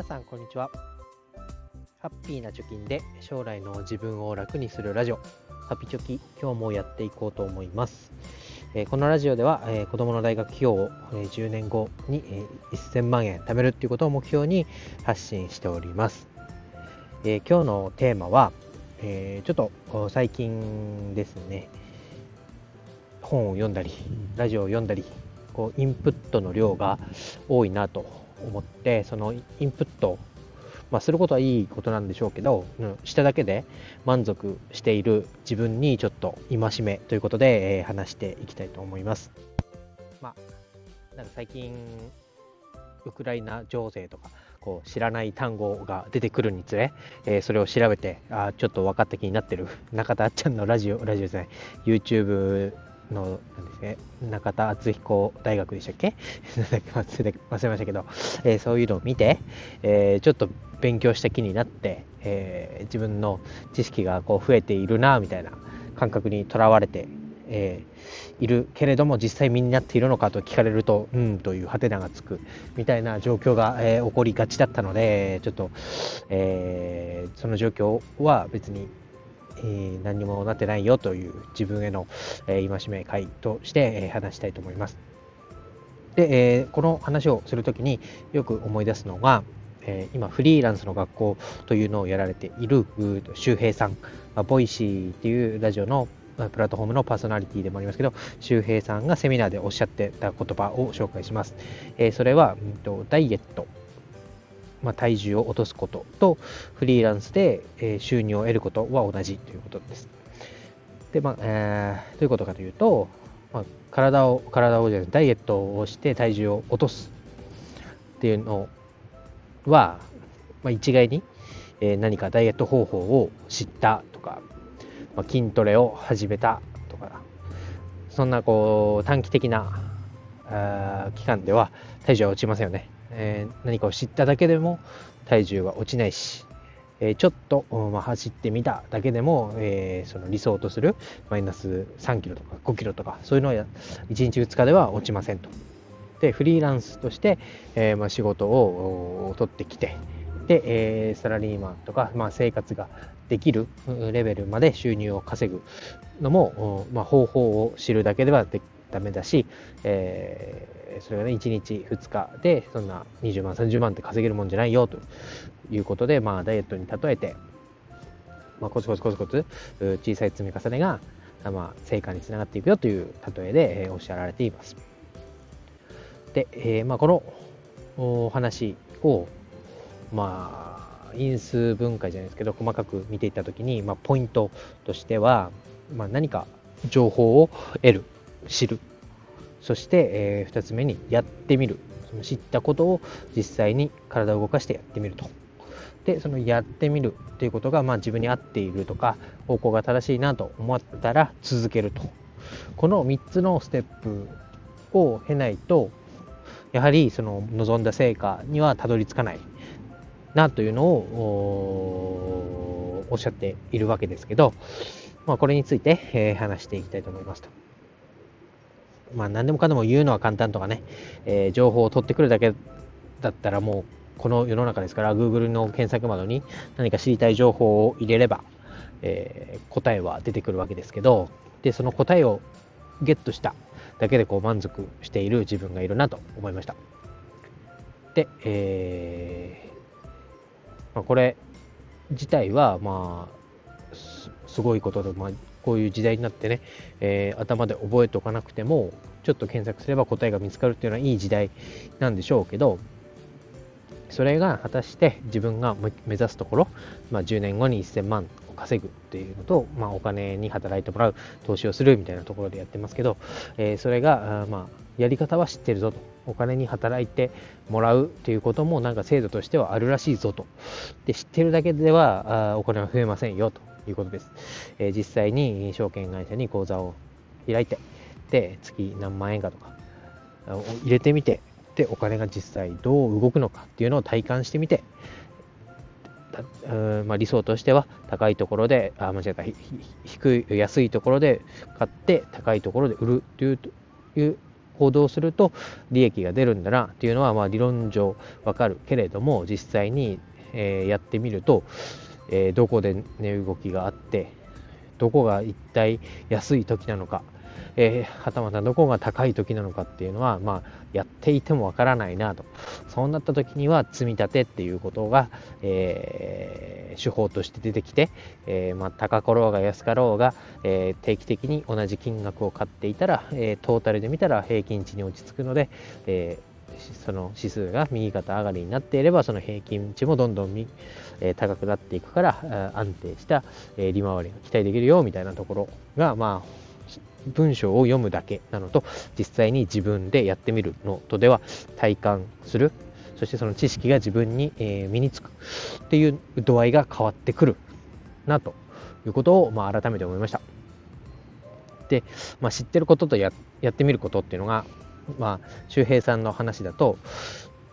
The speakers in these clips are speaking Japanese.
皆さんこんにちは。ハッピーな貯金で将来の自分を楽にするラジオ。ハピチョキ今日もやっていこうと思います、えー、このラジオでは、えー、子供の大学費用を、えー、10年後に、え、1000万円貯めるっていうことを目標に発信しております、え、今日のテーマは、え、ちょっと最近ですね。本を読んだりラジオを読んだりこうインプットの量が多いなと思ってそのインプット、まあ、することはいいことなんでしょうけど、うん、しただけで満足している自分にちょっと戒めということで、えー、話していきたいと思います。まあ、なんか最近ウクライナ情勢とかこう知らない単語が出てくるにつれ、えー、それを調べてあちょっと分かった気になってる中田あっちゃんのラジオラジオですね YouTube のなんですね、中田敦彦大学でしたっけ？忘れましたけど、えー、そういうのを見て、えー、ちょっと勉強した気になって、えー、自分の知識がこう増えているなみたいな感覚にとらわれて、えいるけれども実際身になっているのかと聞かれるとうんというハテナがつくみたいな状況が、え起こりがちだったのでちょっと、えその状況は別にえ、何にもなってないよという自分への、えー、戒め会として、え、話したいと思います。で、え、この話をするときによく思い出すのが、え、今フリーランスの学校というのをやられている周平さん、まあ、ボイシーっていうラジオのプラットフォームのパーソナリティでもありますけど、周平さんがセミナーでおっしゃってた言葉を紹介します。え、それは、うんと、ダイエットまあ、体重を落とすこととフリーランスで、え収入を得ることは同じということです。で、まあ、えー、どういうことかというと、まあ、体を、体をじゃダイエットをして体重を落とすっていうのは、まあ、一概に、えー、何かダイエット方法を知ったとか、まあ、筋トレを始めたとか、そんなこう短期的な期間では体重は落ちませんよね。えー、何かを知っただけでも体重は落ちないし、えー、ちょっと、まあ、走ってみただけでも、えー、その理想とするマイナス3キロとか5キロとかそういうのは1日2日では落ちませんと。でフリーランスとして、えまあ、仕事を取ってきてで、えサラリーマンとか、まあ、生活ができるレベルまで収入を稼ぐのも、まあ、方法を知るだけではでダメだし、えそれがね、1日2日で、そんな20万、30万って稼げるもんじゃないよということで、まあ、ダイエットに例えて、まあ、コツコツコツコツ、小さい積み重ねが、まあ、成果につながっていくよという例えで、えー、おっしゃられています。で、えー、まあ、このお話を、まあ、因数分解じゃないですけど、細かく見ていったときに、まあ、ポイントとしては、まあ、何か情報を得る、知る。そして、えー、2つ目にやってみる。その知ったことを実際に体を動かしてやってみると。でそのやってみるということが、まあ、自分に合っているとか方向が正しいなと思ったら続けると。この3つのステップを経ないとやはりその望んだ成果にはたどり着かない。なというのをおっしゃっているわけですけど、まあ、これについて、え、話していきたいと思いますと。まあ何でもかんでも言うのは簡単とかね、えー、情報を取ってくるだけだったらもうこの世の中ですから Google の検索窓に何か知りたい情報を入れれば、えー、答えは出てくるわけですけどでその答えをゲットしただけでこう満足している自分がいるなと思いました。で、えーまあ、これ自体はまあすごいことで、まあ、こういう時代になってね、えー、頭で覚えておかなくても、ちょっと検索すれば答えが見つかるっていうのはいい時代なんでしょうけど、それが果たして自分が目指すところ、まあ、10年後に1000万を稼ぐっていうのと、まあ、お金に働いてもらう、投資をするみたいなところでやってますけど、えー、それが、あまあ、やり方は知ってるぞと。お金に働いてもらうっていうこともなんか制度としてはあるらしいぞと。で、知ってるだけではあお金は増えませんよと。いうことです。えー、実際に証券会社に口座を開いて、で、月何万円かとか入れてみて、で、お金が実際どう動くのかっていうのを体感してみて、まあ、理想としては高いところで、あ、間違えた、低い、安いところで買って、高いところで売るといういう行動すると利益が出るんだなっていうのはまあ理論上わかるけれども実際に、え、やってみると、えー、どこで値動きがあってどこが一体安い時なのかえー、はたまたどこが高い時なのかっていうのは、まあ、やっていてもわからないなと。そうなった時には積み立てっていうことが、えー、手法として出てきて、えー、まあ、高かろうが安かろうが、え定期的に同じ金額を買っていたら、えトータルで見たら平均値に落ち着くので、えその指数が右肩上がりになっていればその平均値もどんどんえ高くなっていくから安定した、え利回りが期待できるよみたいなところがまあ文章を読むだけなのと実際に自分でやってみるのとでは体感するそしてその知識が自分に、え身につくっていう度合いが変わってくるなということを、まあ、改めて思いました。で、まあ、知ってることとややってみることっていうのが、まあ、周平さんの話だと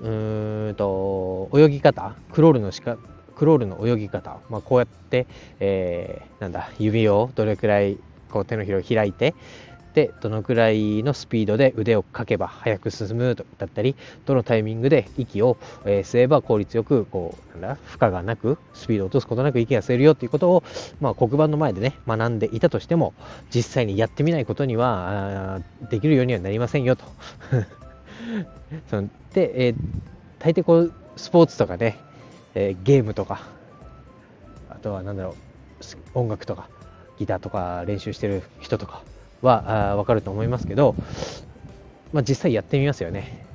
うーんと泳ぎ方クロールのしかクロールの泳ぎ方、まあ、こうやって、えー、なんだ指をどれくらいこう手のひらを開いてでどのくらいのスピードで腕をかけば速く進むだったりどのタイミングで息を、え吸えば効率よくこうなんだ負荷がなくスピードを落とすことなく息が吸えるよっていうことを、まあ、黒板の前でね学んでいたとしても実際にやってみないことにはできるようにはなりませんよとそので、えー、大抵こうスポーツとかね、えー、ゲームとかあとは何だろう音楽とかギターとか練習してる人とかはあ分かると思いますけど、まあ、実際やってみますよね。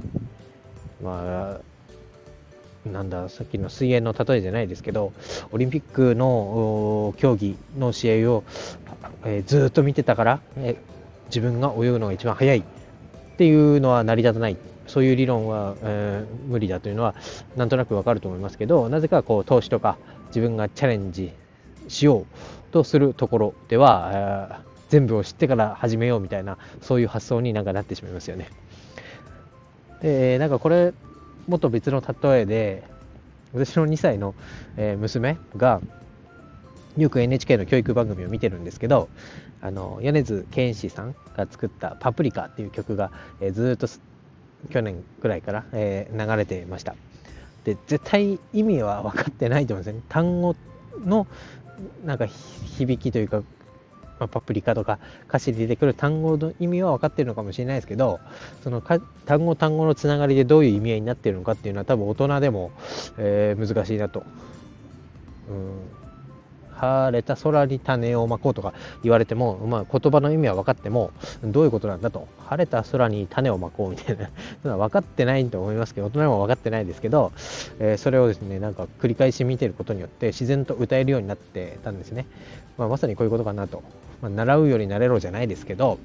まあ、なんだ、さっきの水泳の例えじゃないですけど、オリンピックの競技の試合を、えー、ずっと見てたから、え自分が泳ぐのが一番早いっていうのは成り立たない。そういう理論は、えー、無理だというのはなんとなくわかると思いますけど、なぜかこう投資とか自分がチャレンジしようとするところでは、えー、全部を知ってから始めようみたいなそういう発想になんかなってしまいますよね。でなんかこれもっと別の例えで私の2歳の、娘がよく NHK の教育番組を見てるんですけどあの米津玄師さんが作った「パプリカ」っていう曲が、え、ずっと去年くらいから、え、流れてましたで絶対意味は分かってないと思うんですよね単語のなんか響きというか、まあ、パプリカとか歌詞で出てくる単語の意味は分かってるのかもしれないですけどその単語単語のつながりでどういう意味合いになってるのかっていうのは多分大人でも、えー、難しいなと。うん晴れた空に種をまこうとか言われても、まあ、言葉の意味は分かってもどういうことなんだと。晴れた空に種をまこうみたいな。そ分かってないと思いますけど大人も分かってないですけど、えー、それをですねなんか繰り返し見てることによって自然と歌えるようになってたんですね、まあ、まさにこういうことかなと、まあ、習うより慣れろじゃないですけど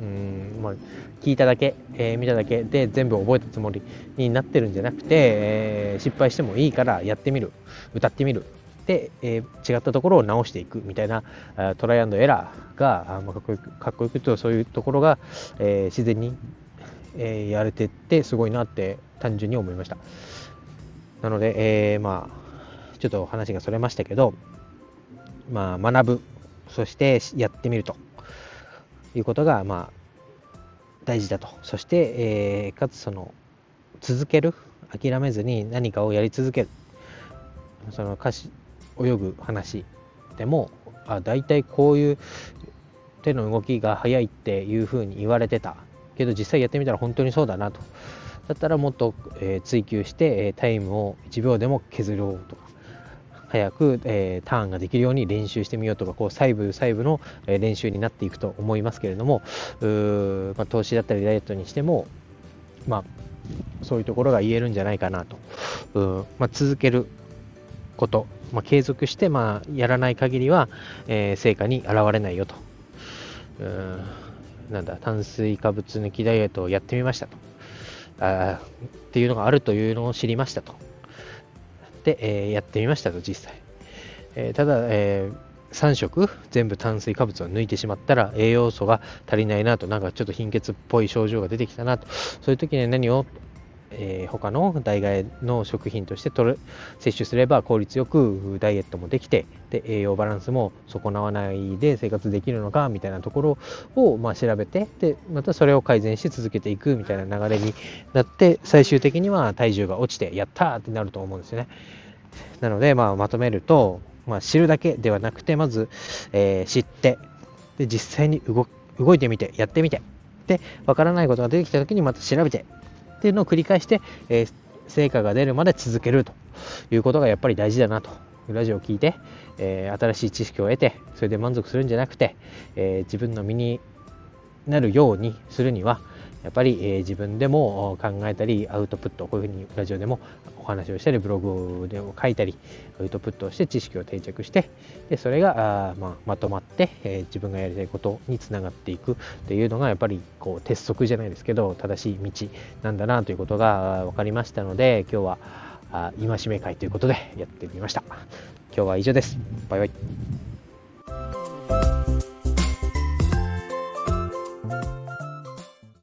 うんまあ、聞いただけ、えー、見ただけで全部覚えたつもりになってるんじゃなくて、えー、失敗してもいいからやってみる。歌ってみる、えー、違ったところを直していくみたいなトライアンドエラーがあ、まあ、かっこよくかっこよくとそういうところが、えー、自然に、えー、やれてってすごいなって単純に思いました。なので、えー、まあちょっと話がそれましたけどまあ学ぶそしてやってみるということがまあ大事だと。そして、えー、かつその続ける諦めずに何かをやり続ける。その歌詞泳ぐ話でもあ大体こういう手の動きが速いっていうふうに言われてた。けど実際やってみたら本当にそうだなと。だったらもっと、えー、追求して、え、タイムを1秒でも削ろうと。か早く、えー、ターンができるように練習してみようとかこう細部細部の、え練習になっていくと思いますけれども。まあ、投資だったりダイエットにしても、まあ、そういうところが言えるんじゃないかなと、まあ、続けること、まあ、継続して、まあ、やらない限りは、えー、成果に現れないよと。うんなんだ、炭水化物抜きダイエットをやってみましたと。あっていうのがあるというのを知りましたと。で、えー、やってみましたと、実際。えー、ただ、えー、3食全部炭水化物を抜いてしまったら栄養素が足りないなと、なんかちょっと貧血っぽい症状が出てきたなと、そういう時には何をえー、他の代替の食品として取る摂取すれば効率よくダイエットもできてで栄養バランスも損なわないで生活できるのかみたいなところを、まあ、調べてでまたそれを改善して続けていくみたいな流れになって最終的には体重が落ちてやったってなると思うんですよね。なので、まあ、まとめると、まあ、知るだけではなくてまず、えー、知ってで実際に動いてみてやってみてでわからないことが出てきた時にまた調べてっていうのを繰り返して、えー、成果が出るまで続けるということがやっぱり大事だなと。ラジオを聞いて、えー、新しい知識を得て、それで満足するんじゃなくて、えー、自分の身になるようにするには、やっぱり、え、自分でも考えたりアウトプットこういうふうにラジオでもお話をしたりブログでも書いたりアウトプットをして知識を定着してでそれがあ、まあ、まとまって、え、自分がやりたいことにつながっていくっていうのがやっぱりこう鉄則じゃないですけど正しい道なんだなということが分かりましたので今日はあ戒め会ということでやってみました。今日は以上です。バイバイ。